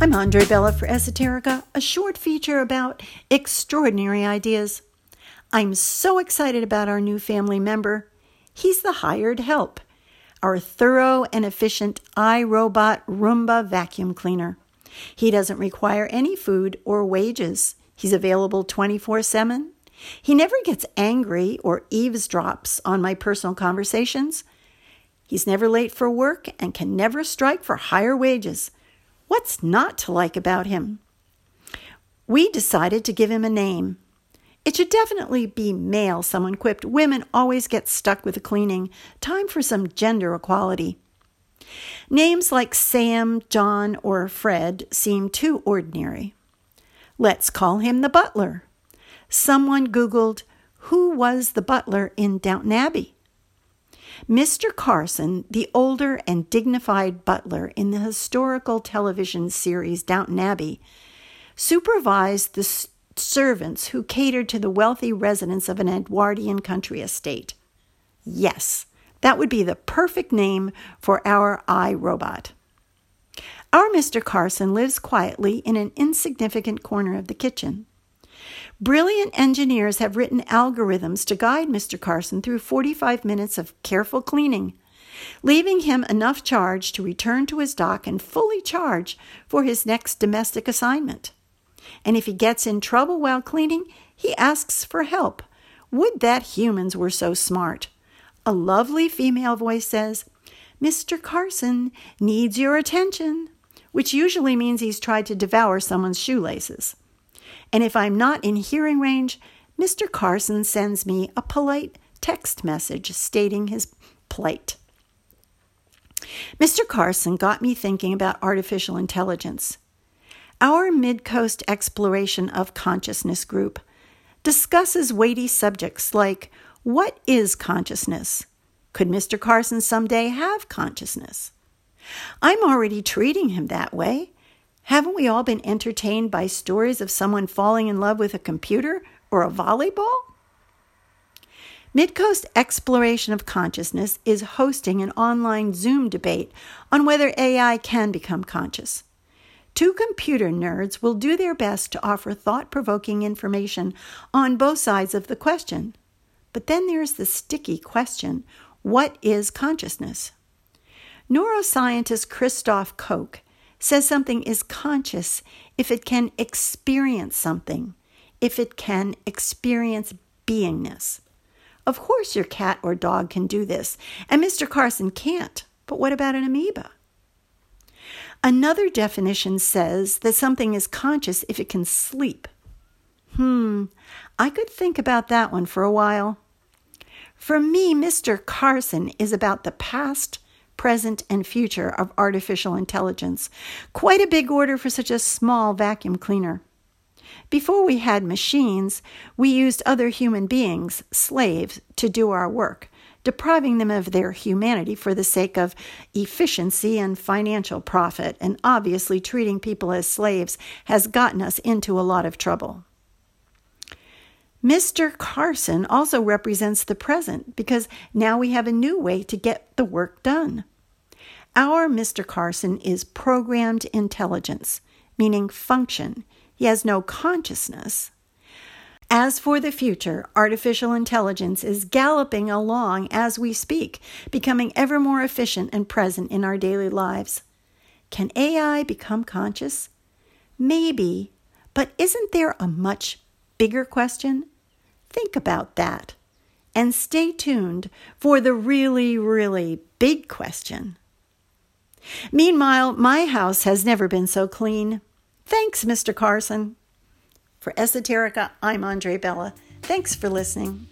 I'm Andree Bella for Esoterica, a short feature about extraordinary ideas. I'm so excited about our new family member. He's the hired help, our thorough and efficient iRobot Roomba vacuum cleaner. He doesn't require any food or wages. He's available 24 7. He never gets angry or eavesdrops on my personal conversations. He's never late for work and can never strike for higher wages. What's not to like about him? We decided to give him a name. It should definitely be male, someone quipped. Women always get stuck with the cleaning. Time for some gender equality. Names like Sam, John, or Fred seem too ordinary. Let's call him the butler. Someone Googled, Who was the butler in Downton Abbey? Mr. Carson, the older and dignified butler in the historical television series Downton Abbey, supervised the servants who catered to the wealthy residents of an Edwardian country estate. Yes, that would be the perfect name for our iRobot. Our Mr. Carson lives quietly in an insignificant corner of the kitchen. Brilliant engineers have written algorithms to guide Mr. Carson through 45 minutes of careful cleaning, leaving him enough charge to return to his dock and fully charge for his next domestic assignment. And if he gets in trouble while cleaning, he asks for help. Would that humans were so smart. A lovely female voice says, Mr. Carson needs your attention, which usually means he's tried to devour someone's shoelaces and if I'm not in hearing range, Mr. Carson sends me a polite text message stating his plight. Mr. Carson got me thinking about artificial intelligence. Our Mid Coast Exploration of Consciousness group discusses weighty subjects like what is consciousness? Could Mr. Carson someday have consciousness? I'm already treating him that way. Haven't we all been entertained by stories of someone falling in love with a computer or a volleyball? Midcoast Exploration of Consciousness is hosting an online Zoom debate on whether AI can become conscious. Two computer nerds will do their best to offer thought provoking information on both sides of the question. But then there's the sticky question what is consciousness? Neuroscientist Christoph Koch says something is conscious if it can experience something, if it can experience beingness. Of course, your cat or dog can do this, and Mr. Carson can't. But what about an amoeba? Another definition says that something is conscious if it can sleep. Hmm, I could think about that one for a while. For me, Mr. Carson is about the past, present, and future of artificial intelligence. Quite a big order for such a small vacuum cleaner. Before we had machines, we used other human beings, slaves, to do our work, depriving them of their humanity for the sake of efficiency and financial profit, and obviously treating people as slaves has gotten us into a lot of trouble. Mr. Carson also represents the present because now we have a new way to get the work done. Our Mr. Carson is programmed intelligence, meaning function. He has no consciousness. As for the future, artificial intelligence is galloping along as we speak, becoming ever more efficient and present in our daily lives. Can AI become conscious? Maybe, but isn't there a much bigger question? Think about that. And stay tuned for the really, really big question. Meanwhile, my house has never been so clean. Thanks, Mr. Carson. For Esoterica, I'm Andree Bella. Thanks for listening.